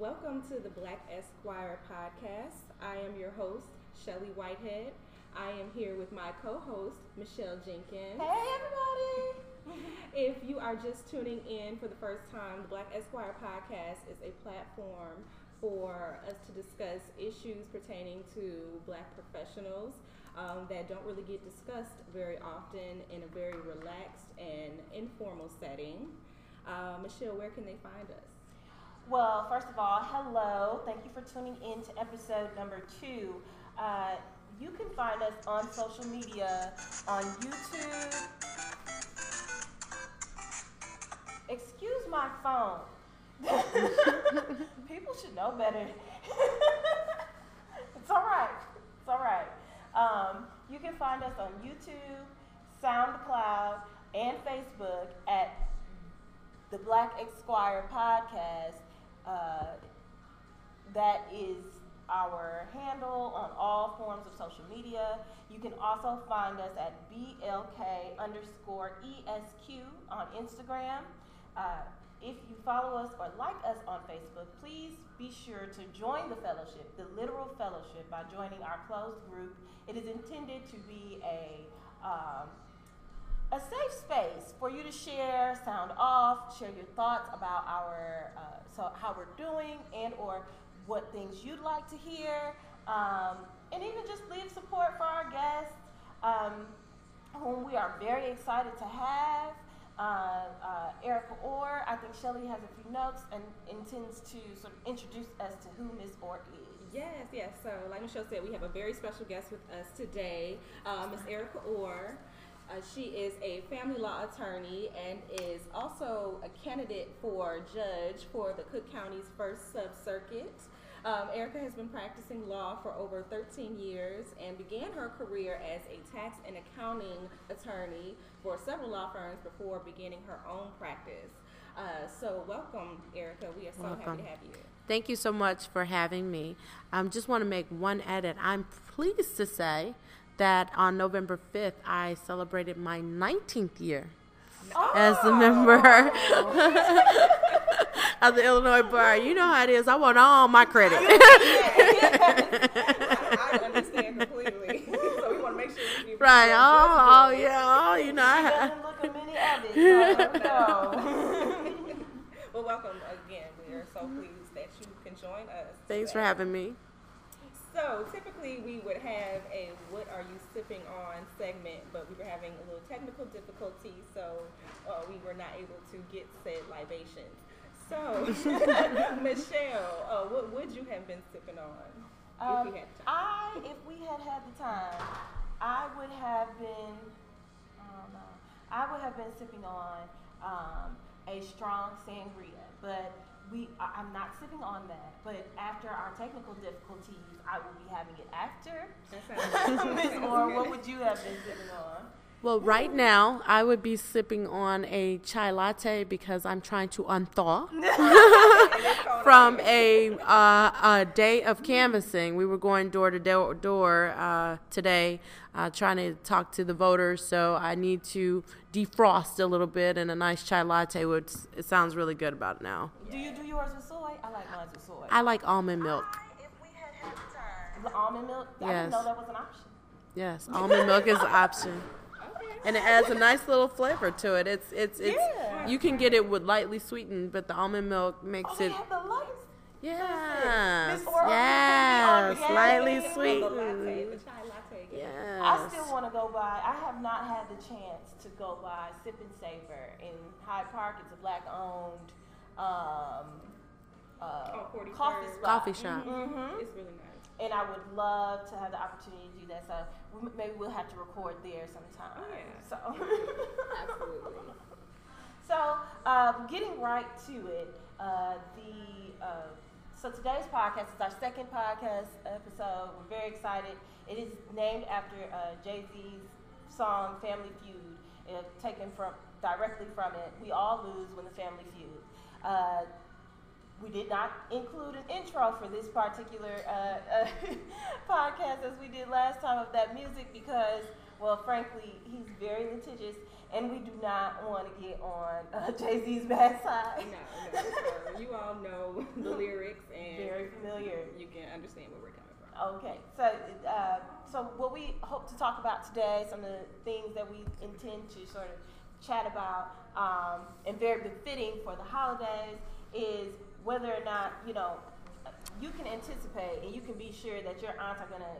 Welcome to the Black Esquire podcast. I am your host, Shelley Whitehead. I am here with my co-host, Michelle Jenkins. Hey, everybody! if you are just tuning in for the first time, the Black Esquire podcast is a platform for us to discuss issues pertaining to black professionals um, that don't really get discussed very often in a very relaxed and informal setting. Uh, Michelle, where can they find us? Well, first of all, hello. Thank you for tuning in to episode number two. Uh, you can find us on social media on YouTube. Excuse my phone. People should know better. it's all right. It's all right. Um, you can find us on YouTube, SoundCloud, and Facebook at the Black Esquire Podcast. Uh, that is our handle on all forms of social media. You can also find us at BLK underscore ESQ on Instagram. Uh, if you follow us or like us on Facebook, please be sure to join the fellowship, the literal fellowship, by joining our closed group. It is intended to be a um, a safe space for you to share, sound off, share your thoughts about our uh, so how we're doing and or what things you'd like to hear, um, and even just leave support for our guests, um, whom we are very excited to have. Uh, uh, Erika Orr, I think Shelley has a few notes and intends to sort of introduce us to who Ms. Orr is. Yes, yes. So, like Michelle said, we have a very special guest with us today, uh, Ms. Erika Orr. Uh, she is a family law attorney and is also a candidate for judge for the Cook County's first sub circuit. Um, Erika has been practicing law for over 13 years and began her career as a tax and accounting attorney for several law firms before beginning her own practice. Uh, so, welcome, Erika. We are so welcome. happy to have you. Thank you so much for having me. I um, just want to make one edit. I'm pleased to say that on November 5th, I celebrated my 19th year oh. as a member of the Illinois Bar. You know how it is. I want all my credit. I understand completely. so we want to make sure you Right. Oh, oh, yeah. Oh, you know. I doesn't look at many others. well, welcome again. We are so pleased that you can join us. Thanks today. for having me. So typically we would have a "What are you sipping on?" segment, but we were having a little technical difficulty, so uh, we were not able to get said libations. So, Michelle, uh, what would you have been sipping on um, if we had time? I, if we had had the time, I would have been. I. I would have been sipping on um, a strong sangria, but we I'm not sitting on that, but after our technical difficulties, I will be having it after. Miss Orr what would you have been sipping on? Well, right now I would be sipping on a chai latte because I'm trying to unthaw from a, uh, a day of canvassing. We were going door to door uh, today, uh, trying to talk to the voters. So I need to defrost a little bit, and a nice chai latte would. It sounds really good about it now. Do you do yours with soy? I like mine with soy. I like almond milk. I, if we had had the time. The almond milk. Yes. I didn't know that was an option. Yes, almond milk is an option and it adds a nice little flavor to it. It's it's it's yeah. you can get it with lightly sweetened, but the almond milk makes it oh, it. Yes, yes, lightly sweetened. Yes. I still want to go by. I have not had the chance to go by Sip and Savor in Hyde Park. It's a black-owned um, uh, oh, coffee spot. Coffee shop. Mm-hmm. It's really nice and I would love to have the opportunity to do that. So we, maybe we'll have to record there sometime. Oh, yeah. So absolutely. so um, getting right to it, uh, the uh, so today's podcast is our second podcast episode. We're very excited. It is named after uh, Jay Z's song "Family Feud," uh, taken from directly from it. We all lose when the family feud. We did not include an intro for this particular uh, uh, podcast as we did last time of that music because, well, frankly, he's very litigious, and we do not want to get on uh, Jay Z's bad side. No, no, so you all know the lyrics and Very familiar. you can understand where we're coming from. Okay, so uh, so what we hope to talk about today, some of the things that we intend to sort of chat about, um, and very befitting for the holidays, is whether or not you know you can anticipate and you can be sure that your aunts are gonna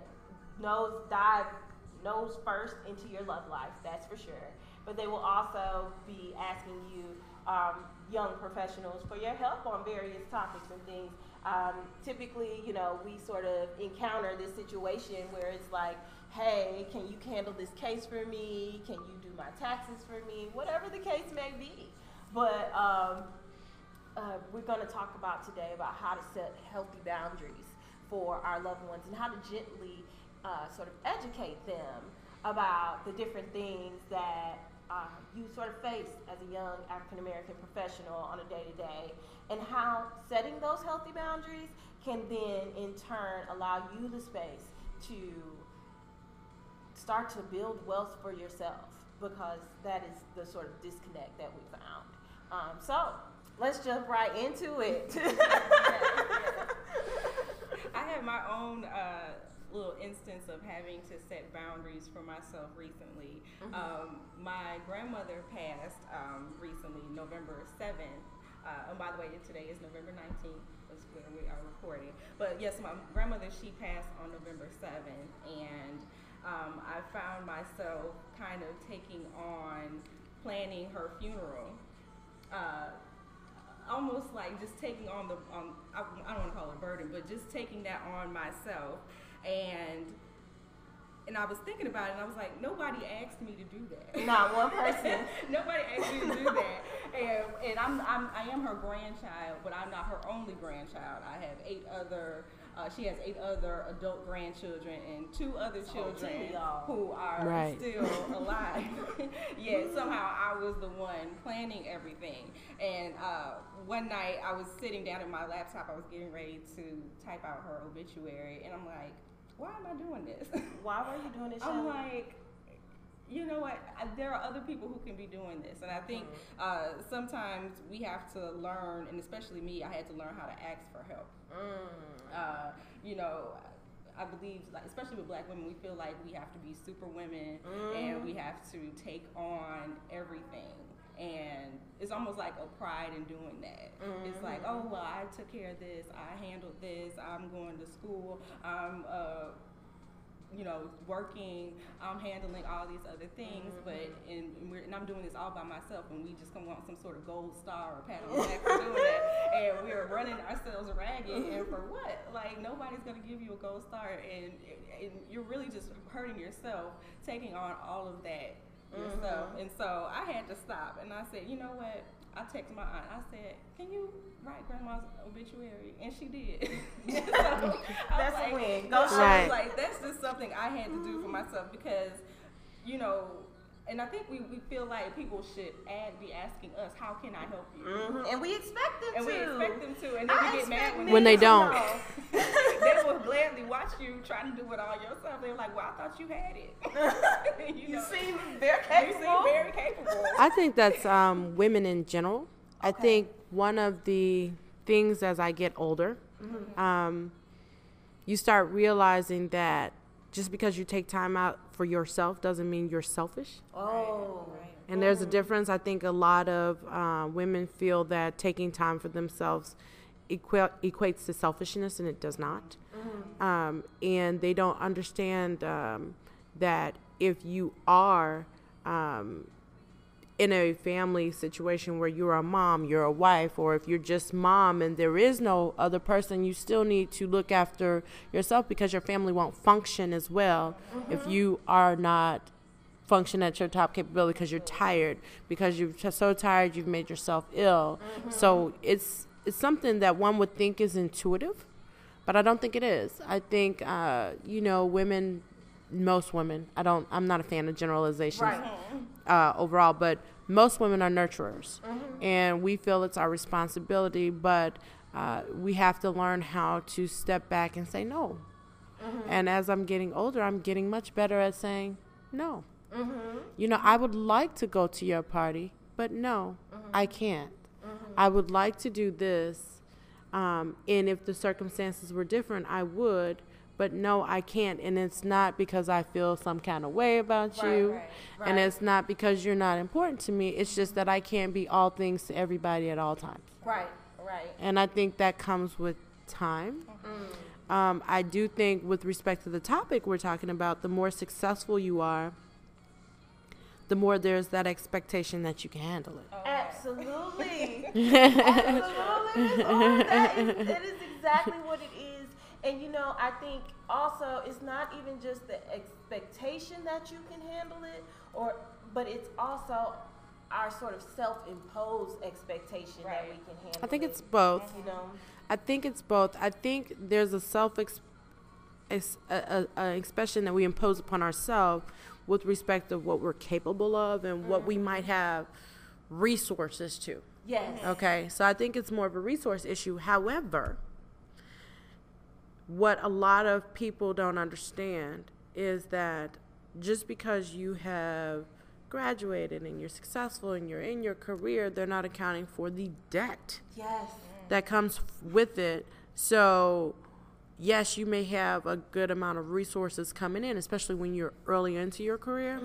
nose dive nose first into your love life. That's for sure. But they will also be asking you, um, young professionals, for your help on various topics and things. Um, typically, you know, we sort of encounter this situation where it's like, hey, can you handle this case for me? Can you do my taxes for me? Whatever the case may be. But um, uh, we're going to talk about today about how to set healthy boundaries for our loved ones and how to gently uh, sort of educate them about the different things that uh, you sort of face as a young African American professional on a day to day, and how setting those healthy boundaries can then in turn allow you the space to start to build wealth for yourself because that is the sort of disconnect that we found. Um, so let's jump right into it. I had my own uh, little instance of having to set boundaries for myself recently. Mhm. Um, my grandmother passed um, recently, November 7th. Uh, and by the way, today is November 19th. That's when we are recording. But yes, my grandmother, she passed on November 7th. And um, I found myself kind of taking on planning her funeral. Uh, almost like just taking on the um, I, I don't want to call it a burden, but just taking that on myself, and and I was thinking about it, and I was like, nobody asked me to do that. Not one person. nobody asked me to do that, and and I'm, I'm I am her grandchild, but I'm not her only grandchild. I have eight other. Uh, she has eight other adult grandchildren and two other It's a whole children team who are Right. still alive. Yet somehow I was the one planning everything. And uh, one night I was sitting down at my laptop. I was getting ready to type out her obituary, and I'm like, "Why am I doing this?" Why were you doing this? I'm like, you know what? I, there are other people who can be doing this, and I think Mm-hmm. uh, sometimes we have to learn, and especially me, I had to learn how to ask for help. Mm. Uh, you know, I believe, like, especially with black women, we feel like we have to be super women and we have to take on everything. And it's almost like a pride in doing that. It's like, oh, well, I took care of this, I handled this, I'm going to school, I'm, uh, you know, working, I'm handling all these other things, mm-hmm. but and, and, we're, and I'm doing this all by myself, and we just come want some sort of gold star or pat on the back for doing that, and we're running ourselves ragged, and mm-hmm. for what? Like nobody's gonna give you a gold star, and, and you're really just hurting yourself, taking on all of that yourself, mm-hmm. and so I had to stop, and I said, you know what? I texted my aunt. I said, "Can you write grandma's obituary?" And she did. so I was That's a like, win. no, Go I Right. was like, that's just something I had to do for myself because, you know, and I think we, we feel like people should add, be asking us, how can I help you? Mhm. And we expect them And to. we expect them to, and then I we get mad when, men When they to don't. they will gladly watch you trying to do it all yourself. They're like, well, I thought you had it. you, You know, seem very you capable. seem very capable. I think that's um, women in general. I think one of the things as I get older, um, you start realizing that just because you take time out for yourself doesn't mean you're selfish. oh. And there's a difference. I think a lot of uh, women feel that taking time for themselves equa- equates to selfishness, and it does not. Um, and they don't understand um, that if you are um, in a family situation where you're a mom, you're a wife, or if you're just mom and there is no other person, you still need to look after yourself because your family won't function as well if you are not function at your top capability because you're tired. Because you're so tired you've made yourself ill. So it's it's something that one would think is intuitive but i don't think it is i think uh, you know women most women i don't i'm not a fan of generalizations Right. uh, overall, but most women are nurturers, and we feel it's our responsibility. But uh, we have to learn how to step back and say no. And as I'm getting older, I'm getting much better at saying no. You know, I would like to go to your party, but no, I can't. I would like to do this, um, and if the circumstances were different, I would. But no, I can't, and it's not because I feel some kind of way about Right, you, right, and it's not because you're not important to me. It's just that I can't be all things to everybody at all times, Right, right. and I think that comes with time. Um, I do think, with respect to the topic we're talking about, the more successful you are, the more there's that expectation that you can handle it. Oh. Absolutely. Absolutely. Miss Orr. That is, that is exactly what it is. And you know, I think also it's not even just the expectation that you can handle it, or but it's also our sort of self-imposed expectation that we can handle. I think it, it's both. you know. I think it's both. I think there's a self ex- ex- a, a, a expression that we impose upon ourselves with respect to what we're capable of and what we mm-hmm. might have resources to. Yes. Okay, so I think it's more of a resource issue. However, what a lot of people don't understand is that just because you have graduated and you're successful and you're in your career, they're not accounting for the debt Yes. that comes with it. So, yes, you may have a good amount of resources coming in, especially when you're early into your career.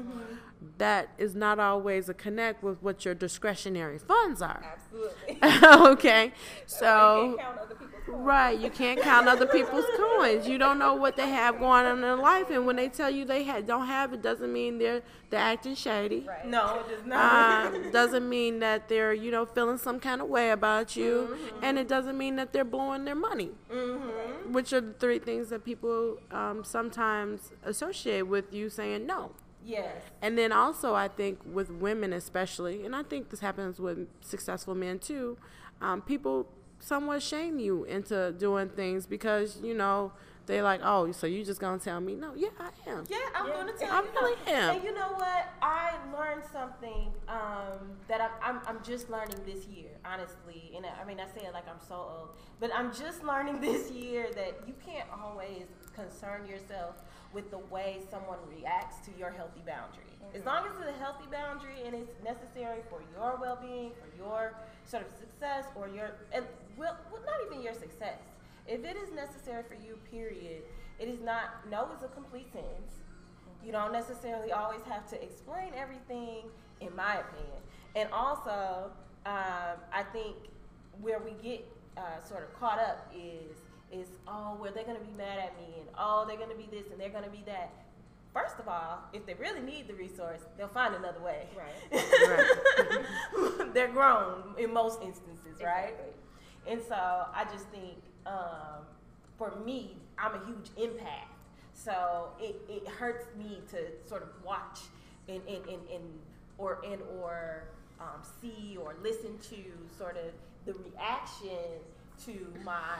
That is not always a connect with what your discretionary funds are. Absolutely. okay, so can't count other people's coins. right, you can't count other people's coins. You don't know what they have going on in their life, and when they tell you they ha- don't have it, doesn't mean they're they're acting shady. Right. No, it does not. Um, doesn't mean that they're you know feeling some kind of way about you, and it doesn't mean that they're blowing their money. mm-hmm. Which are the three things that people um, sometimes associate with you saying no. Yes. And then also, I think with women especially, and I think this happens with successful men too, um, people somewhat shame you into doing things because you know they like, oh, so you just gonna tell me no? Yeah, I am. Yeah, I'm Yeah. going to tell I you. really no. am. And you know what? I learned something um, that I'm, I'm, I'm just learning this year, honestly. And I I mean, I say it like I'm so old, but I'm just learning this year that you can't always concern yourself with the way someone reacts to your healthy boundary. As long as it's a healthy boundary and it's necessary for your well-being, for your sort of success, or your, and well, well, not even your success. If it is necessary for you, period, it is not. No is a complete sentence. You don't necessarily always have to explain everything, in my opinion. And also, um, I think where we get uh, sort of caught up is is oh, well, they're gonna be mad at me, and oh, they're gonna be this, and they're gonna be that. First of all, if they really need the resource, they'll find another way. Right. they're grown in most instances, right? Exactly. And so I just think um, for me, I'm a huge empath. So it, it hurts me to sort of watch and, and, and, and or and or um, see or listen to sort of the reaction to my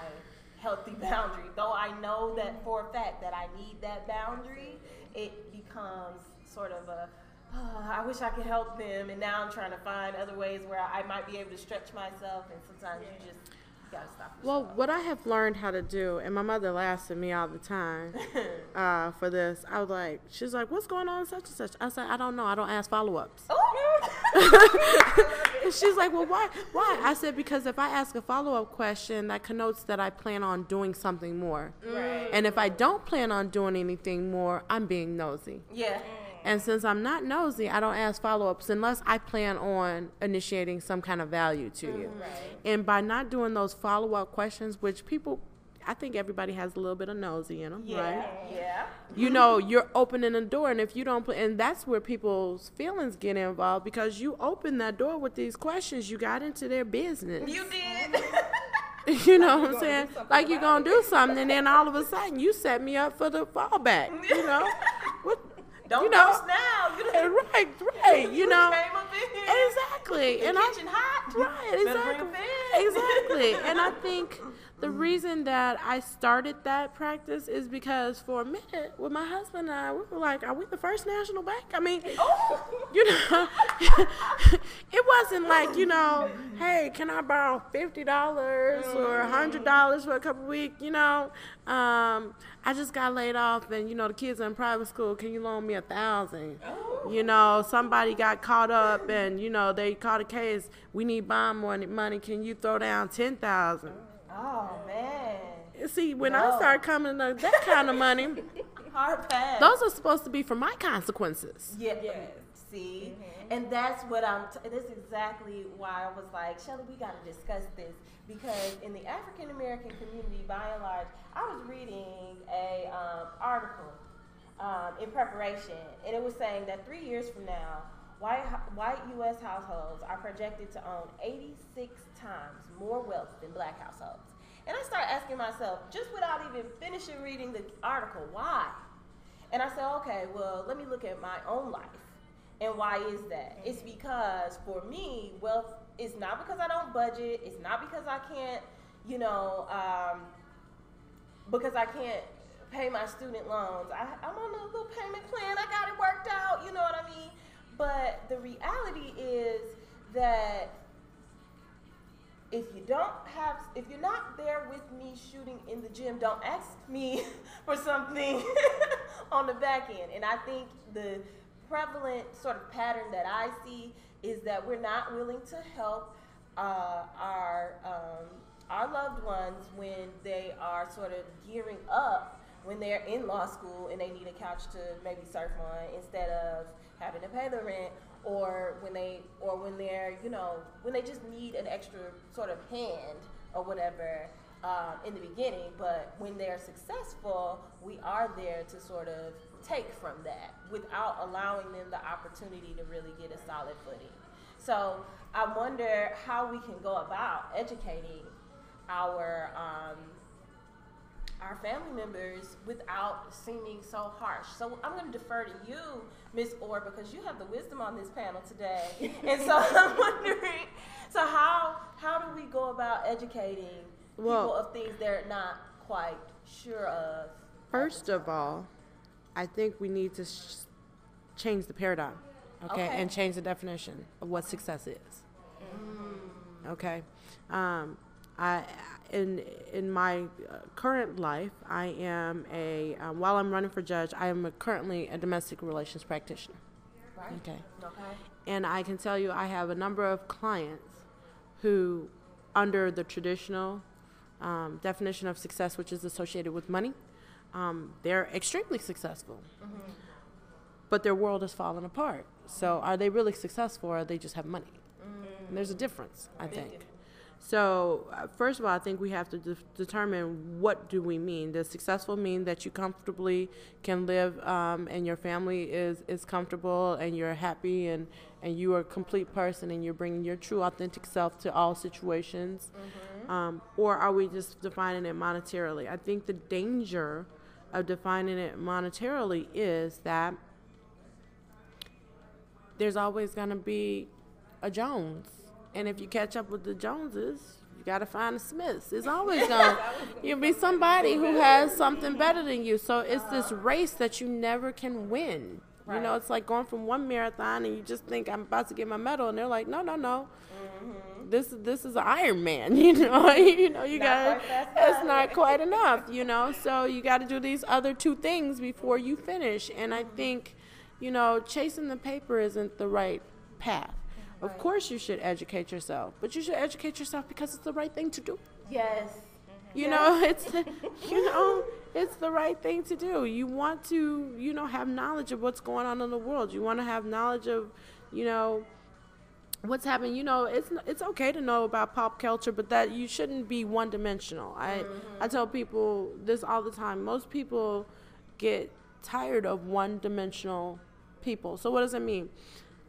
healthy boundary. Though I know that for a fact that I need that boundary, it becomes sort of a "Oh, I wish I could help them, and now I'm trying to find other ways where I might be able to stretch myself, and sometimes you just gotta stop. Well, yourself. what I have learned how to do, and my mother laughs at me all the time uh, for this. I was like, she's like, "What's going on, such and such?" I said, "I don't know. I don't ask follow-ups." And she's like, "Well, why? Why?" I said, "Because if I ask a follow-up question, that connotes that I plan on doing something more. Right. And if I don't plan on doing anything more, I'm being nosy. yeah, And since I'm not nosy, I don't ask follow-ups unless I plan on initiating some kind of value to you. Right. And by not doing those follow-up questions, which people, I think everybody has a little bit of nosy in them, yeah, right? yeah. you know you're opening a door and if you don't put and that's where people's feelings get involved because you open that door with these questions you got into their business You did. you know what i'm saying like you're gonna do something and then all of a sudden you set me up for the fallback you know Don't you know now. You done- right right you know in here. exactly The and I, kitchen hot. Right, exactly. Exactly. And I think The reason that I started that practice is because for a minute with my husband and I, we were like, are we the first national bank? I mean, you know, it wasn't like, you know, hey, can I borrow $50 or $100 for a couple weeks? You know, um, I just got laid off and, you know, the kids are in private school. Can you loan me a thousand? You know, somebody got caught up and, you know, they caught a case. We need bond money. money. Can you throw down 10000 Oh man. See, when I No. start coming to that kind of money, Hard pass. those are supposed to be for my consequences. Yeah. Yes. See, and that's what I'm. T- this is exactly why I was like, Shelley, we got to discuss this because in the African American community, by and large, I was reading a um, article um, in preparation, and it was saying that three years from now, white white U.S. households are projected to own 86 times more wealth than black households. And I start asking myself, just without even finishing reading the article, why? And I said, okay, well, let me look at my own life. And why is that? It's because for me, wealth is not because I don't budget. It's not because I can't, you know, um, because I can't pay my student loans. I, I'm on a little payment plan. I got it worked out. You know what I mean? But the reality is that if you don't have if you're not there with me shooting in the gym don't ask me for something on the back end. And i think the prevalent sort of pattern that i see is that we're not willing to help uh, our um, our loved ones when they are sort of gearing up when they're in law school and they need a couch to maybe surf on instead of having to pay the rent or when they or when they're you know when they just need an extra sort of hand or whatever um, in the beginning but when they're successful we are there to sort of take from that without allowing them the opportunity to really get a solid footing. So i wonder how we can go about educating our um, our family members without seeming so harsh. So I'm going to defer to you, Miss Orr, because you have the wisdom on this panel today. and so I'm wondering, so how how do we go about educating Well- people of things they're not quite sure of? First of all, I think we need to sh- change the paradigm, okay, Okay. and change the definition of what success is. Okay, um, I in in my uh, current life, I am a um, while I'm running for judge, I am a, currently a domestic relations practitioner. Right. Okay. Okay. And I can tell you, I have a number of clients who, under the traditional um, definition of success, which is associated with money, um, they're extremely successful. But their world has fallen apart. So, are they really successful or they just have money? And there's a difference, I think. So, uh, first of all, I think we have to de- determine what do we mean. Does successful mean that you comfortably can live um, and your family is, is comfortable and you're happy and, and you are a complete person and you're bringing your true authentic self to all situations? Um, or are we just defining it monetarily? I think the danger of defining it monetarily is that there's always going to be a Jones. And if you catch up with the Joneses, you got to find the Smiths. It's always going to you'll be somebody who has something better than you. So it's this race that you never can win. You know, it's like going from one marathon and you just think I'm about to get my medal, and they're like, no, no, no. This this is Iron Man. You know, you know, you got it's not quite enough. You know, so you got to do these other two things before you finish. And I think, you know, chasing the paper isn't the right path. Of Right. course, you should educate yourself, but you should educate yourself because it's the right thing to do. Yes. You Yeah. know, it's you know, it's the right thing to do. You want to, you know, have knowledge of what's going on in the world. You want to have knowledge of, you know, what's happening. You know, it's it's okay to know about pop culture, but that you shouldn't be one dimensional. I mm-hmm. I tell people this all the time. Most people get tired of one dimensional people. So what does it mean?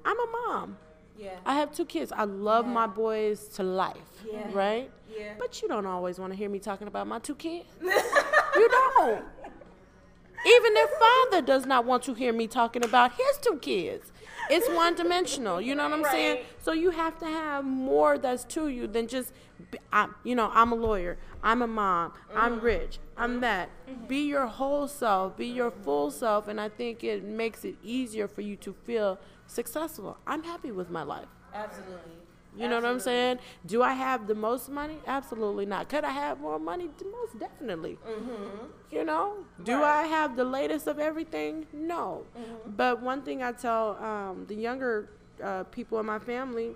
I'm a mom. Yeah. I have two kids. I love my boys to life, Yeah. right? Yeah. But you don't always want to hear me talking about my two kids. you don't. Even their father does not want to hear me talking about his two kids. It's one dimensional. You know what I'm right. saying? So you have to have more that's to you than just, I, you know, I'm a lawyer, I'm a mom, mm-hmm. I'm rich, I'm that. Mm-hmm. Be your whole self, be your full self, and I think it makes it easier for you to feel successful. I'm happy with my life. Absolutely. You know what I'm saying? Do I have the most money? Absolutely not. Could I have more money? Most definitely. Mm-hmm. You know? Do right. I have the latest of everything? No. Mm-hmm. But one thing I tell um, the younger uh, people in my family,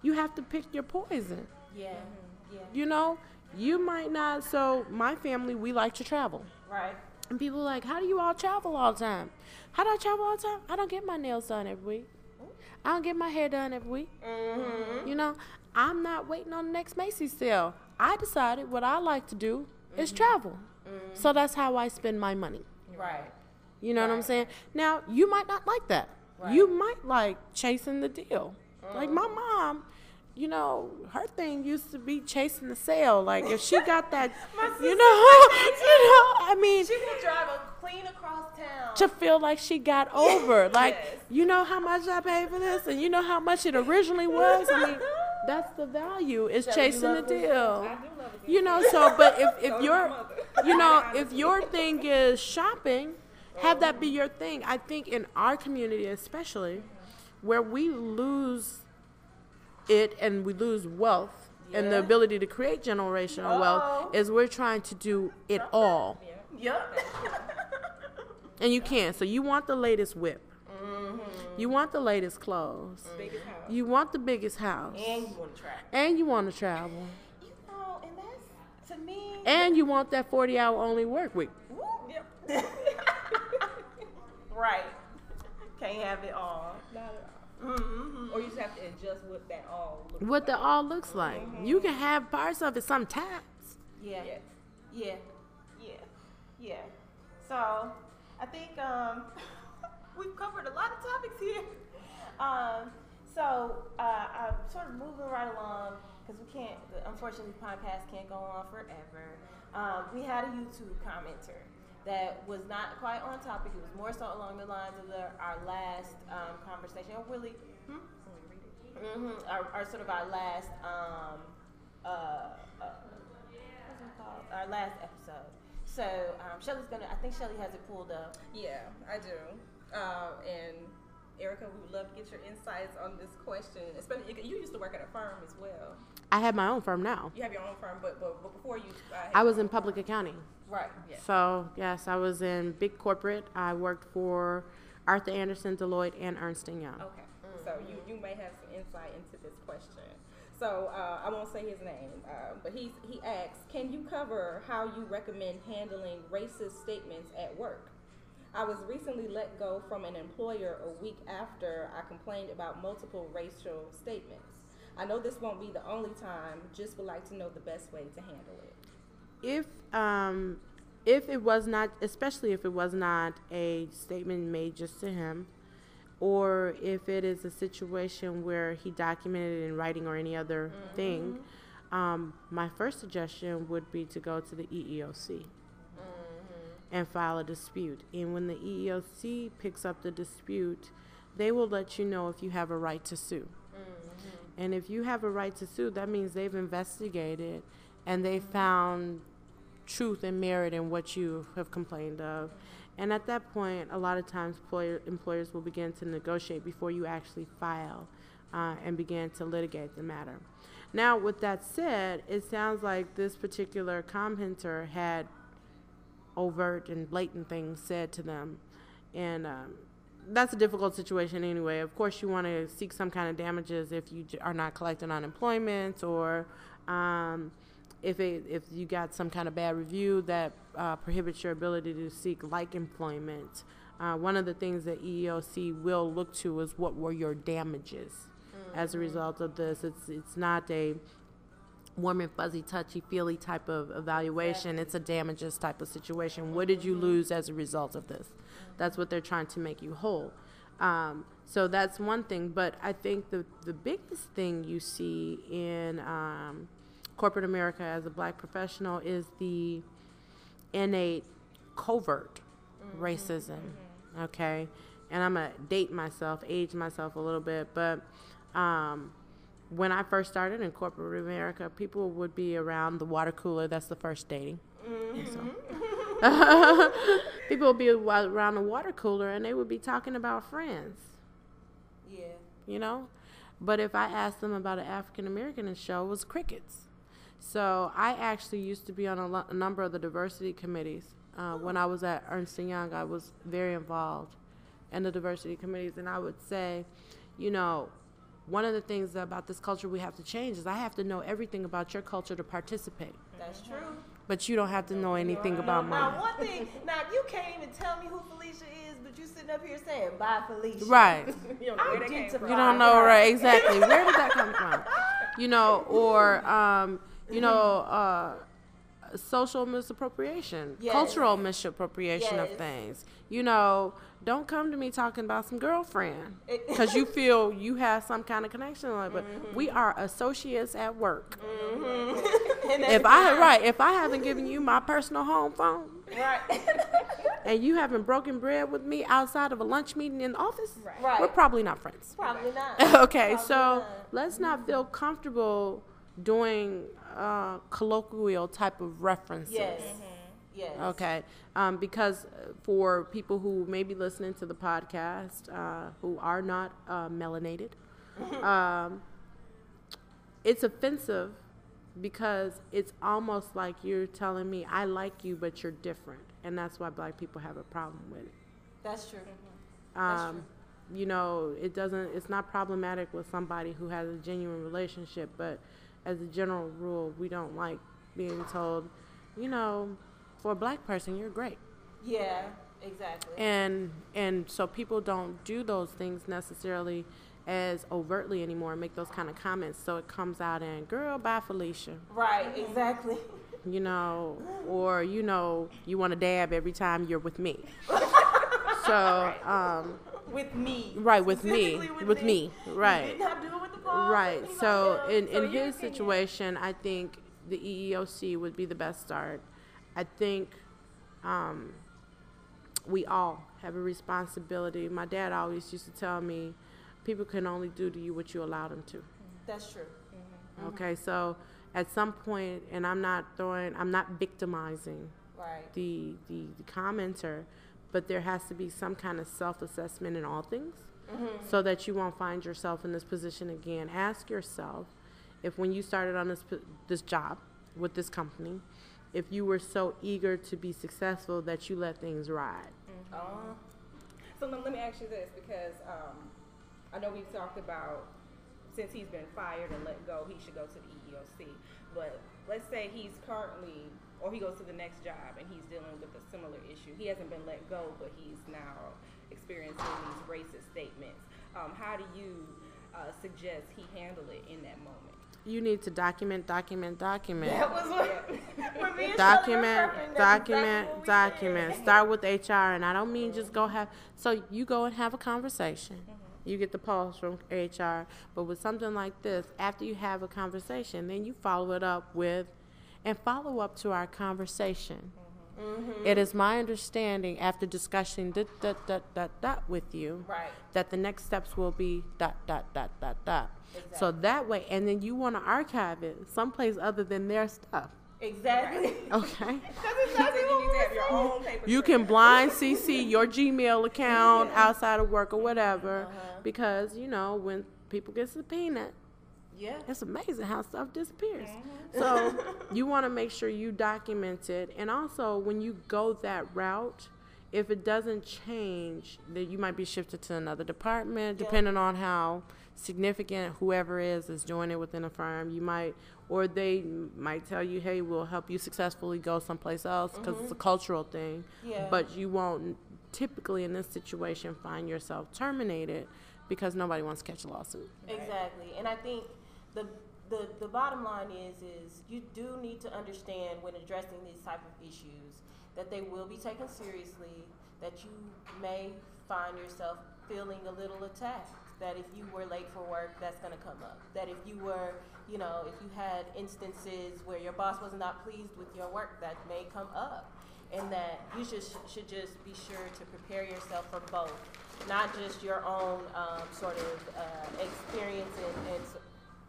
you have to pick your poison. Yeah. Mm-hmm. Yeah. You know, you might not. So my family, we like to travel. Right. And people are like, how do you all travel all the time? How do I travel all the time? I don't get my nails done every week. I don't get my hair done every week. Mm-hmm. You know, I'm not waiting on the next Macy's sale. I decided what I like to do mm-hmm. is travel. Mm-hmm. So that's how I spend my money. Right. You know right. what I'm saying? Now, you might not like that. Right. You might like chasing the deal. Like my mm-hmm. mom, you know, her thing used to be chasing the sale. Like if she got that, you know, you know, I mean, she would drive a clean across town to feel like she got over. Like yes. you know how much I paid for this, and you know how much it originally was. I mean, that's the value is chasing the deal. You know, so but if if your, you know, if your thing is shopping, have that be your thing. I think in our community especially, where we lose it and we lose wealth yeah. and the ability to create generational Uh-oh. wealth is we're trying to do it all. Yep. and you can't. So you want the latest whip. Mm-hmm. You want the latest clothes. Mm-hmm. You want the biggest house. And you want to travel. And you want to travel. You know, and that's to me. And you want that forty-hour only work week. Yep. right. Can't have it all. Not at all. Mm-hmm. Or you just have to adjust what that all looks what like. the all looks like. Mm-hmm. You can have parts of it sometimes. Yeah. Yes. Yeah. Yeah. Yeah. So I think um, we've covered a lot of topics here. Um, so uh, I'm sort of moving right along because we can't. Unfortunately, podcast can't go on forever. Um, we had a YouTube commenter that was not quite on topic. It was more so along the lines of the, our last um, conversation, or really, hmm? mm-hmm, our, our, sort of our last, um, uh, uh, what's it called? Our last episode. So um, Shelley's gonna. I think Shelley has it pulled up. Yeah, I do. Uh, and Erika, we would love to get your insights on this question. Especially, you used to work at a firm as well. I have my own firm now. You have your own firm, but but, but before you, uh, I was in public accounting. Right. Yeah. So yes, I was in big corporate. I worked for Arthur Andersen, Deloitte, and Ernst and Young. Okay. So you, you may have some insight into this question. So uh, I won't say his name, uh, but he's, he asks, can you cover how you recommend handling racist statements at work? I was recently let go from an employer a week after I complained about multiple racial statements. I know this won't be the only time, just would like to know the best way to handle it if um, if it was not, especially if it was not a statement made just to him, or if it is a situation where he documented it in writing or any other mm-hmm. thing, um, my first suggestion would be to go to the EEOC mm-hmm. and file a dispute. And when the EEOC picks up the dispute, they will let you know if you have a right to sue. Mm-hmm. And if you have a right to sue, that means they've investigated and they found truth and merit in what you have complained of. And at that point, a lot of times employer, employers will begin to negotiate before you actually file uh, and begin to litigate the matter. Now, with that said, it sounds like this particular commenter had overt and blatant things said to them. And um, that's a difficult situation anyway. Of course, you want to seek some kind of damages if you are not collecting unemployment or. Um, if it, if you got some kind of bad review that uh, prohibits your ability to seek like employment, uh, one of the things that EEOC will look to is what were your damages mm-hmm. as a result of this. It's it's not a warm and fuzzy, touchy feely type of evaluation. It's a damages type of situation. What did you mm-hmm. lose as a result of this? That's what they're trying to make you whole. Um, so that's one thing. But I think the the biggest thing you see in um, corporate America as a black professional is the innate covert mm-hmm. racism. Mm-hmm. Okay, and I'm gonna date myself, age myself a little bit, but um, when I first started in corporate America, people would be around the water cooler. That's the first dating. Mm-hmm. So- people would be around the water cooler and they would be talking about friends, Yeah. you know. But if I asked them about an African American show, it was crickets. So I actually used to be on a, lo- a number of the diversity committees. Uh, when I was at Ernst and Young, I was very involved in the diversity committees, and I would say, you know, one of the things about this culture we have to change is I have to know everything about your culture to participate, That's true. but you don't have to know anything about mine. now, mine. one thing, now you can't even tell me who Felicia is, but you sitting up here saying bye, Felicia. Right. You don't know where that came from. You don't know, right? Exactly. Where did that come from? You know, or um, you know, uh, social misappropriation, Yes. cultural misappropriation Yes. of things. You know, don't come to me talking about some girlfriend because you feel you have some kind of connection. Like, but Mm-hmm. we are associates at work. That's If I right, if I haven't given you my personal home phone right, and you haven't broken bread with me outside of a lunch meeting in the office. Right. we're probably not friends. probably not. okay, Probably so not. let's not feel comfortable doing uh, colloquial type of references. Yes. Yes. Okay, um, because uh, for people who may be listening to the podcast uh, who are not uh, melanated, um, it's offensive because it's almost like you're telling me I like you, but you're different, and that's why black people have a problem with it. That's true. That's Um, you know, it doesn't. It's not problematic with somebody who has a genuine relationship, but as a general rule, we don't like being told, you know, for a black person, you're great, Yeah, exactly. and and so people don't do those things necessarily as overtly anymore. And make those kind of comments, so it comes out in "girl, bye Felicia," right, exactly. you know, or you know, you want to dab every time you're with me. so. Um, With me. Right, with me. Specifically With me, You right. Did not do it with the boss, Right. So in, So in his opinion- situation, I think the EEOC would be the best start. I think um, we all have a responsibility. My dad always used to tell me, people can only do to you what you allow them to. That's true. Okay. So at some point, and I'm not throwing, I'm not victimizing Right. the, the, the commenter, but there has to be some kind of self assessment in all things so that you won't find yourself in this position again. Ask yourself if when you started on this, this job with this company, if you were so eager to be successful that you let things ride. Oh. So let, let me ask you this because um, I know we've talked about since he's been fired and let go, he should go to the EEOC. But let's say he's currently, or he goes to the next job and he's dealing with a similar issue. He hasn't been let go, but he's now experiencing these racist statements. Um, how do you uh, suggest he handle it in that moment? You need to document, document, document. That was what, when me and Shirley were document, exactly document, what document. said. Start with HR, and I don't mean just go have. So you go and have a conversation. You get the pulse from HR, but with something like this, after you have a conversation, then you follow it up with, and follow up to our conversation. Mm-hmm. It is my understanding after discussing dot dot dot dot dot with you Right. that the next steps will be dot dot dot dot dot. So that way, and then you want to archive it someplace other than their stuff. Exactly. Okay. So exactly you need to have your own paper You can blind CC your Gmail account outside of work or whatever, Uh-huh. because you know when people get subpoenaed, Yeah. it's amazing how stuff disappears. Mm-hmm. So you want to make sure you document it, and also when you go that route, if it doesn't change, then you might be shifted to another department, Yeah. depending on how significant whoever is is doing it within a firm. You might, or they might tell you, "Hey, we'll help you successfully go someplace else," because it's a cultural thing. Mm-hmm. Yeah. But you won't typically in this situation find yourself terminated because nobody wants to catch a lawsuit. Exactly, and I think the the the bottom line is is you do need to understand when addressing these type of issues that they will be taken seriously. That you may find yourself feeling a little attacked. That if you were late for work, that's going to come up. That if you were, you know, if you had instances where your boss was not pleased with your work, that may come up. and that you just should just be sure to prepare yourself for both, not just your own um, sort of uh, experience and, and,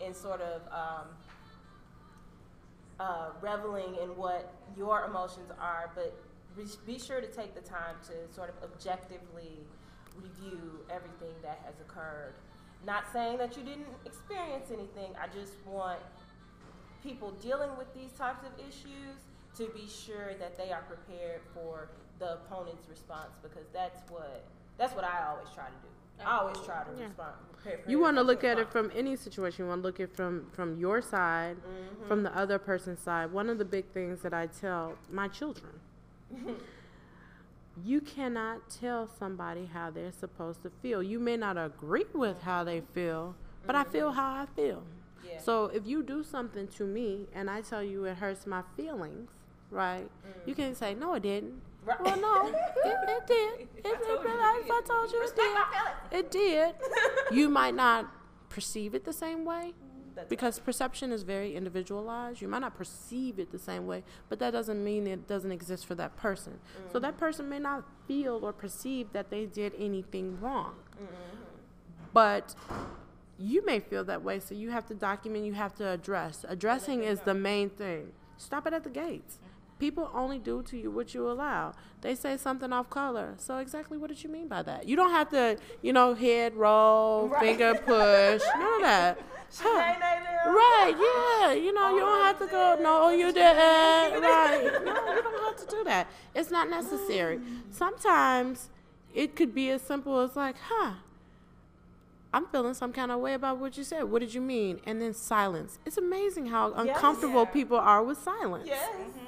and sort of um, uh, reveling in what your emotions are, but be sure to take the time to sort of objectively review everything that has occurred. Not saying that you didn't experience anything, I just want people dealing with these types of issues to be sure that they are prepared for the opponent's response because that's what that's what I always try to do. I always try to Yeah. respond. You want to look at it from any situation. You want to look at it from from your side, Mhm. from the other person's side. One of the big things that I tell my children, you cannot tell somebody how they're supposed to feel. You may not agree with how they feel, but I feel how I feel. Yeah. So if you do something to me and I tell you it hurts my feelings, right? You can say no, it didn't. Right. Well, no, it, it did. It, I it, told you I, it I told you it did. It did. You might not perceive it the same way That's because perception is very individualized. You might not perceive it the same way, but that doesn't mean it doesn't exist for that person. So that person may not feel or perceive that they did anything wrong. But you may feel that way, so you have to document, you have to address. Addressing is the main thing. Stop it at the gates. People only do to you what you allow. They say something off color. So exactly what did you mean by that? You don't have to, you know, head roll, Right. finger push, none of that. Huh. Right, yeah. You know, you don't have to go, no, you didn't. Right. No, you don't have to do that. It's not necessary. Sometimes it could be as simple as like, huh, I'm feeling some kind of way about what you said. What did you mean? And then silence. It's amazing how uncomfortable Yeah. people are with silence. Yes. Mm-hmm.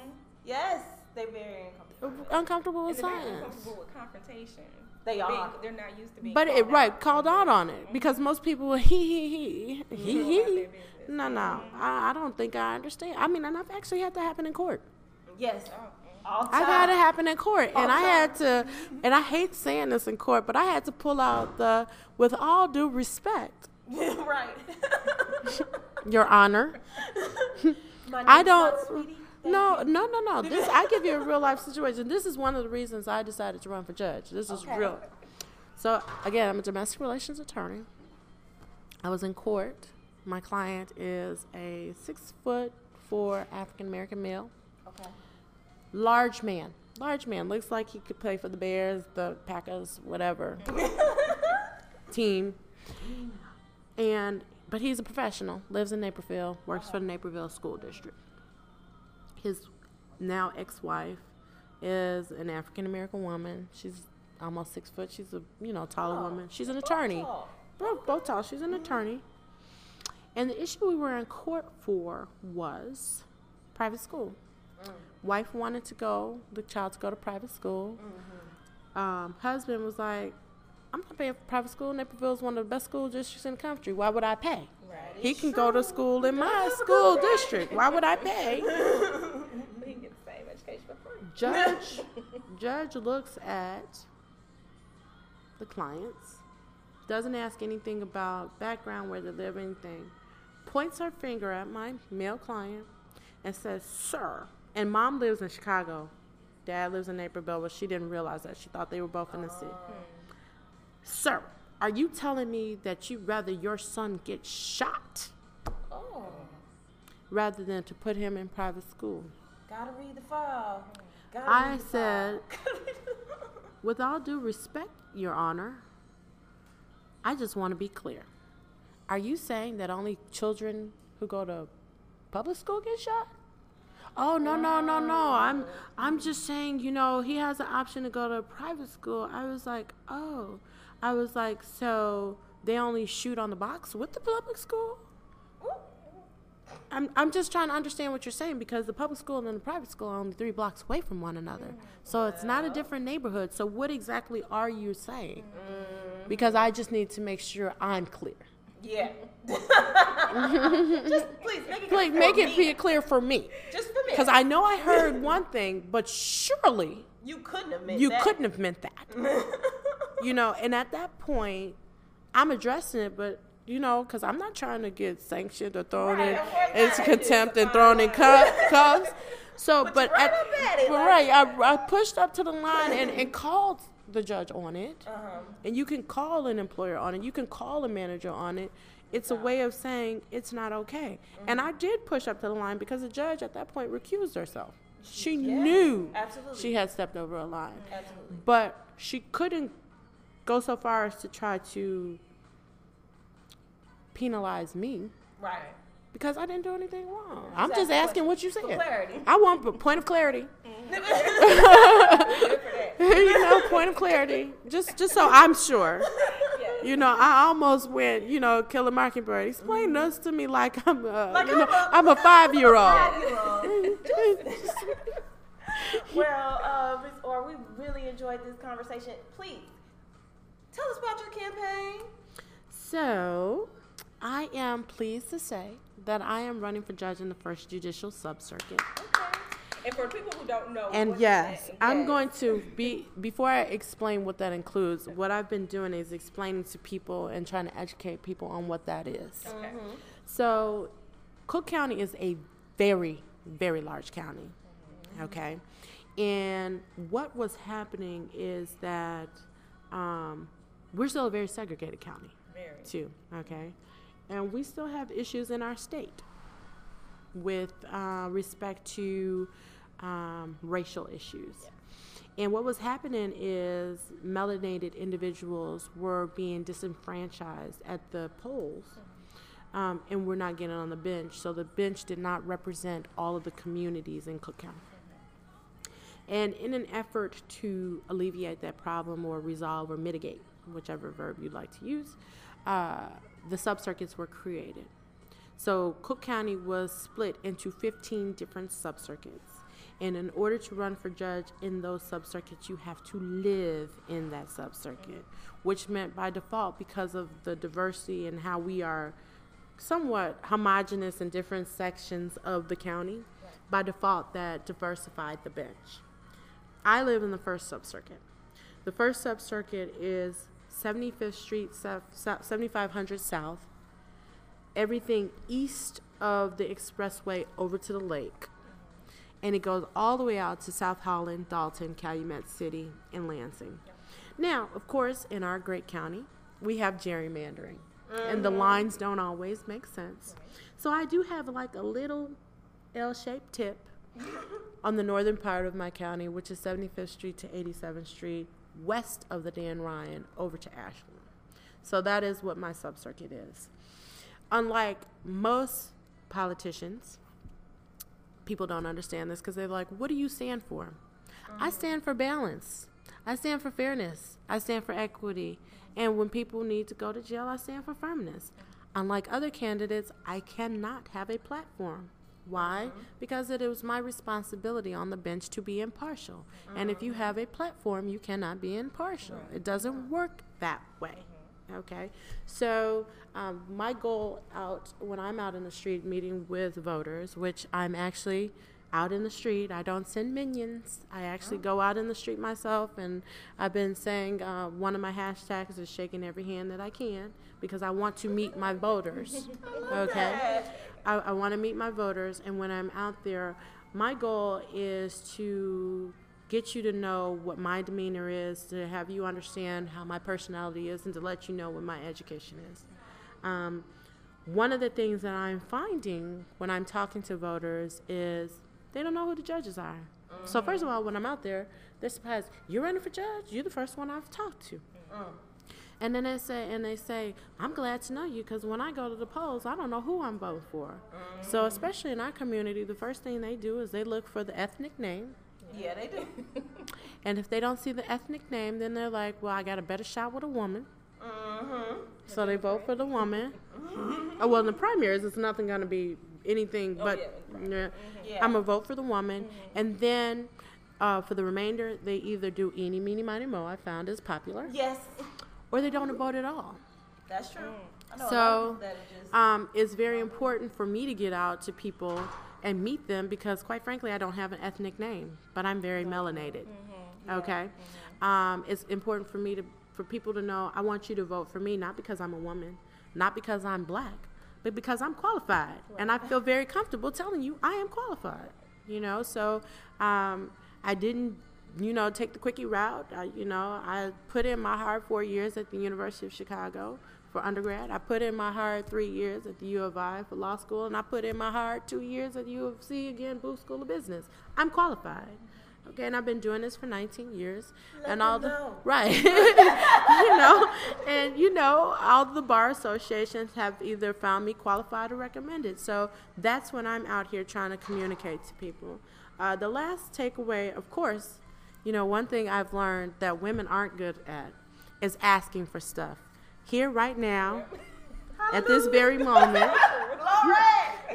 Yes. They very uncomfortable. Uncomfortable And with they're very uncomfortable with confrontation. They Being- are. they're not used to being. But called it right out. called out on it mm-hmm. because most people he he he mm-hmm. he Go about he. their business. No, no, mm-hmm. I, I don't think I understand. I mean, and I've actually had that happen in court. Yes. Oh. All the I've had it happen in court, and All I the had to, and I hate saying this in court, but I had to pull out the, with all due respect, right. Your Honor. My I don't. Not Sweetie. Thank No, no, no, no. This I give you a real life situation. This is one of the reasons I decided to run for judge. This is Okay. real. So again, I'm a domestic relations attorney. I was in court. My client is a six foot four African American male. Okay. large man. Large man. Looks like he could play for the Bears, the Packers, whatever team. And but he's a professional. Lives in Naperville. Works for the Naperville School District. His now ex-wife is an African American woman. She's almost six foot. She's a you know taller Oh, woman. She's an attorney. tall. Both, both tall. She's an attorney. And the issue we were in court for was private school. Wife wanted to go, the child to go to private school. Um, husband was like, I'm not paying for private school. Naperville is one of the best school districts in the country. Why would I pay? Right. He can go to school in my school district. Why would I pay? He can get the same education for free. Judge, judge looks at the clients, doesn't ask anything about background, where they live, anything. Points her finger at my male client and says, "Sir." And mom lives in Chicago. Dad lives in Naperville, but she didn't realize that. She thought they were both in the city. Oh. Sir, are you telling me that you'd rather your son get shot Oh. rather than to put him in private school? Gotta read the file. Gotta I said. With all due respect, Your Honor, I just want to be clear. Are you saying that only children who go to public school get shot? Oh no no no no! I'm I'm just saying you know he has an option to go to private school. I was like oh, I was like so they only shoot on the box with the public school. I'm I'm just trying to understand what you're saying because the public school and the private school are only three blocks away from one another. So it's not a different neighborhood. So what exactly are you saying? Because I just need to make sure I'm clear. Yeah. Just please make it for make it be clear for me. Just for me. Because I know I heard one thing, but surely you couldn't have meant you that. couldn't have meant that. you know, and at that point, I'm addressing it, but you know, because I'm not trying to get sanctioned or thrown Right, in of course into not. contempt and thrown in cuffs. So, But but right at, it, well, like- right, I, I pushed up to the line and, and called the judge on it. Uh-huh. And you can call an employer on it. You can call a manager on it. It's a way of saying it's not okay. And I did push up to the line because the judge at that point recused herself. She Yeah, knew absolutely. she had stepped over a line. Absolutely. But she couldn't go so far as to try to penalize me Right. because I didn't do anything wrong. I'm just asking what you For said. clarity. I want a point of clarity. Good for that. you know, point of clarity. Just just so I'm sure. You know, I almost went, you know, kill a Mockingbird. Explain this to me like I'm a, Like you know, I'm a- I'm a five year old. Five-year-old. well, uh, Ms. Orr, we really enjoyed this conversation. Please tell us about your campaign. So, I am pleased to say that I am running for judge in the first judicial sub circuit. Okay. And for people who don't know, And yes? I'm going to be, before I explain what that includes, what I've been doing is explaining to people and trying to educate people on what that is. Okay. So, Cook County is a very, very large county. Okay. And what was happening is that um, we're still a very segregated county, Very. too. Okay. And we still have issues in our state with uh, respect to um, racial issues. And what was happening is melanated individuals were being disenfranchised at the polls, um, and we're not getting on the bench. So the bench did not represent all of the communities in Cook County. And in an effort to alleviate that problem or resolve or mitigate, whichever verb you'd like to use, uh, the subcircuits were created. So Cook County was split into 15 different subcircuits. And in order to run for judge in those subcircuits, you have to live in that subcircuit, which meant by default, because of the diversity and how we are somewhat homogenous in different sections of the county, by default, that diversified the bench. I live in the first subcircuit. The first subcircuit is 75th Street, South, 7500 South, everything east of the expressway over to the lake. And it goes all the way out to South Holland, Dolton, Calumet City, and Lansing. Now, of course, in our great county, we have gerrymandering, and the mm-hmm. lines don't always make sense. So I do have like a little L shaped tip on the northern part of my county, which is 75th Street to 87th Street, west of the Dan Ryan, over to Ashland. So that is what my subcircuit is. Unlike most politicians, people don't understand this because they're like, what do you stand for? I mm-hmm. stand for balance. I stand for fairness. I stand for equity. And when people need to go to jail, I stand for firmness. Unlike other candidates, I cannot have a platform. Why? Because it was my responsibility on the bench to be impartial. And if you have a platform, you cannot be impartial. It doesn't work that way. Okay? So, um, my goal out when I'm out in the street meeting with voters, which I'm actually out in the street, I don't send minions. I actually go out in the street myself, and I've been saying uh, one of my hashtags is shaking every hand that I can because I want to meet my voters. Okay? I, I want to meet my voters, and when I'm out there, my goal is to get you to know what my demeanor is, to have you understand how my personality is, and to let you know what my education is. Um, one of the things that I'm finding when I'm talking to voters is they don't know who the judges are. So first of all, when I'm out there, they're surprised. You're running for judge. You're the first one I've talked to. And then they say, and they say, I'm glad to know you because when I go to the polls, I don't know who I'm voting for. So especially in our community, the first thing they do is they look for the ethnic name. Yeah, they do. And if they don't see the ethnic name, then they're like, well, I got a better shot with a woman. Mm-hmm. So they vote for the woman. oh, well, in the primaries, it's nothing going to be anything but yeah. Yeah. I'm going to vote for the woman. And then uh, for the remainder, they either do eeny, meeny, miny, mo, I found is popular, Yes, or they don't vote at all. that's true. I know a lot of So, that just um, it's very important for me to get out to people and meet them because, quite frankly, I don't have an ethnic name, but I'm very melanated. Okay, um, it's important for me to for people to know I want you to vote for me not because I'm a woman, not because I'm black, but because I'm qualified, and I feel very comfortable telling you I am qualified. You know, so um, I didn't, you know, take the quickie route. I, you know, I put in my hard four years at the University of Chicago for undergrad. I put in my hard three years at the U of I for law school, and I put in my hard two years at the U of C again, Booth School of Business. I'm qualified. Okay, and I've been doing this for 19 years, Let and all the know. right, you know, and you know, all the bar associations have either found me qualified or recommended. So that's when I'm out here trying to communicate to people. Uh, the last takeaway, of course, you know, one thing I've learned that women aren't good at is asking for stuff. Here, right now, at this very moment,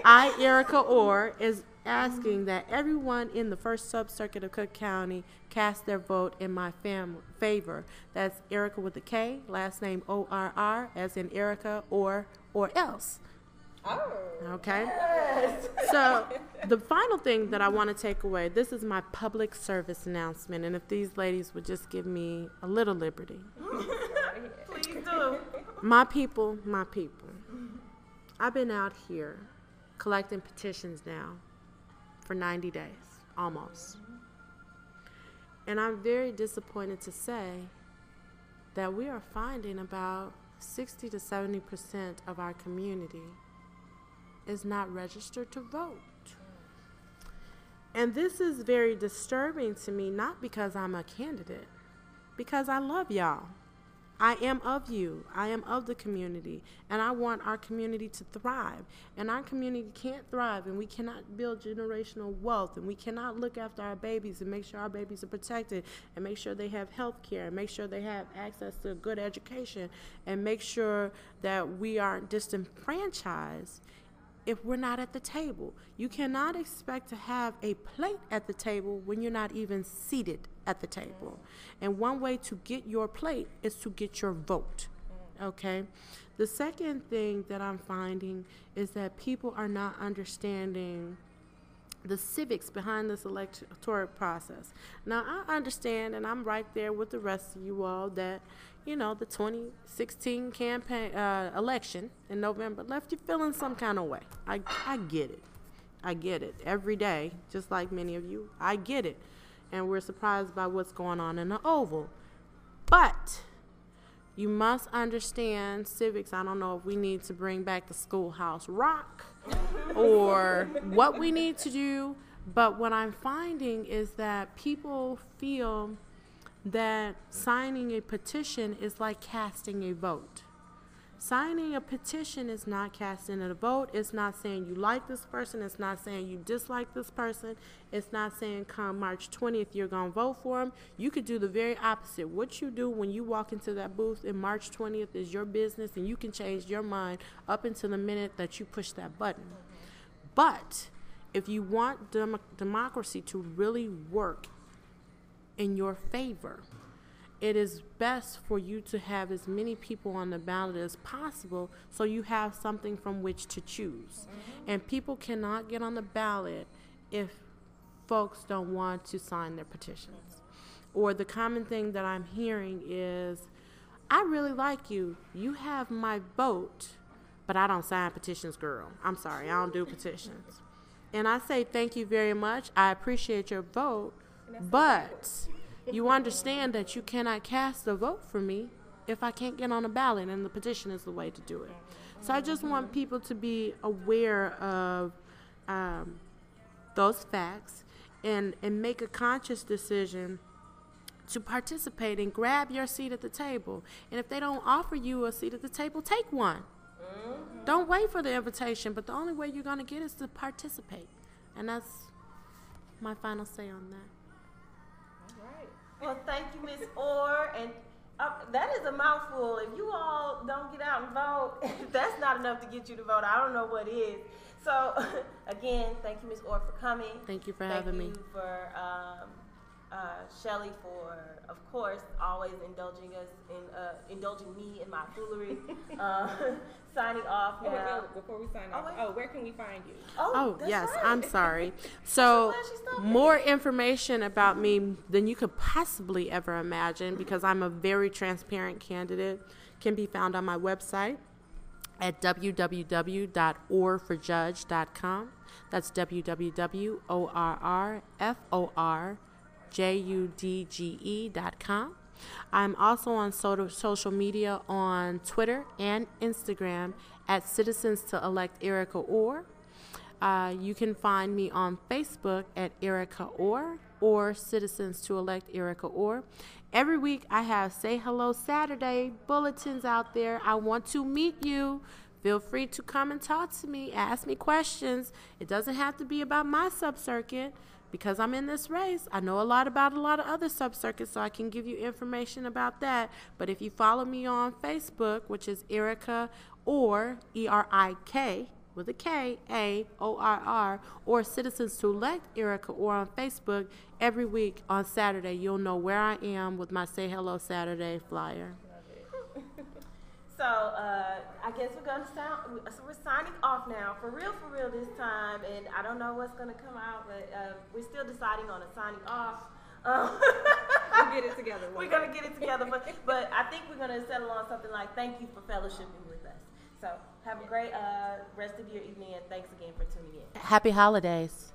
I, Erika Orr, is asking that everyone in the first sub-circuit of Cook County cast their vote in my fam- favor. That's Erika with a K, last name O-R-R, as in Erika Orr or else. Oh. Okay. So the final thing that I want to take away, this is my public service announcement, and if these ladies would just give me a little liberty. Please do. My people, my people. I've been out here collecting petitions now for 90 days, almost. And I'm very disappointed to say that we are finding about 60 to 70% of our community is not registered to vote. And this is very disturbing to me, not because I'm a candidate, because I love y'all. I am of you. I am of the community. And I want our community to thrive. And our community can't thrive, and we cannot build generational wealth, and we cannot look after our babies and make sure our babies are protected, and make sure they have health care, and make sure they have access to a good education, and make sure that we aren't disenfranchised if we're not at the table. You cannot expect to have a plate at the table when you're not even seated at the table. And one way to get your plate is to get your vote. Okay? The second thing that I'm finding is that people are not understanding the civics behind this electoral process. Now, I understand, and I'm right there with the rest of you all, that, you know, the 2016 campaign uh, election in November left you feeling some kind of way. I, I get it. I get it. Every day, just like many of you, I get it. And we're surprised by what's going on in the Oval. But you must understand civics. I don't know if we need to bring back the schoolhouse rock or what we need to do, but what I'm finding is that people feel that signing a petition is like casting a vote. Signing a petition is not casting a vote. It's not saying you like this person. It's not saying you dislike this person. It's not saying come March 20th you're going to vote for them. You could do the very opposite. What you do when you walk into that booth in March 20th is your business and you can change your mind up until the minute that you push that button. But if you want dem- democracy to really work in your favor, it is best for you to have as many people on the ballot as possible so you have something from which to choose. And people cannot get on the ballot if folks don't want to sign their petitions. Or the common thing that I'm hearing is, I really like you. You have my vote, but I don't sign petitions, girl. I'm sorry, I don't do petitions. And I say thank you very much. I appreciate your vote, but you understand that you cannot cast a vote for me if I can't get on a ballot, and the petition is the way to do it. So I just want people to be aware of um, those facts and, and make a conscious decision to participate and grab your seat at the table. And if they don't offer you a seat at the table, take one. Don't wait for the invitation, but the only way you're going to get is to participate. And that's my final say on that. Well, thank you, Miss Orr, and uh, that is a mouthful. If you all don't get out and vote, that's not enough to get you to vote, I don't know what is. So, again, thank you, Miss Orr, for coming. Thank you for thank having you me. for um, uh, Shelley for, of course, always indulging us in uh, indulging me in my foolery. uh, signing off Oh, wait, wait, before we sign Oh, off, wait. oh, where can we find you? Oh, that's yes, right. I'm sorry. So, glad she stopped more information about me than you could possibly ever imagine because I'm a very transparent candidate can be found on my website at www.orrforjudge.com. That's www.orrforjudge.com. I'm also on so- social media on Twitter and Instagram at Citizens to Elect Erika Orr. Uh, you can find me on Facebook at Erika Orr or Citizens to Elect Erika Orr. Every week I have Say Hello Saturday bulletins out there. I want to meet you. Feel free to come and talk to me, ask me questions. It doesn't have to be about my subcircuit because I'm in this race. I know a lot about a lot of other subcircuits, so I can give you information about that. But if you follow me on Facebook, which is Erika Orr E R I K with a K A O R R, or Citizens to Elect Erika Orr on Facebook, every week on Saturday, you'll know where I am with my Say Hello Saturday flyer. So uh, I guess we're gonna sound. So we're signing off now, for real, for real this time. And I don't know what's gonna come out, but uh, we're still deciding on a signing off. Um, we'll get it together. We're gonna get it together, but but I think we're gonna settle on something like "Thank you for fellowshipping with us." So have a great uh, rest of your evening, and thanks again for tuning in. Happy holidays.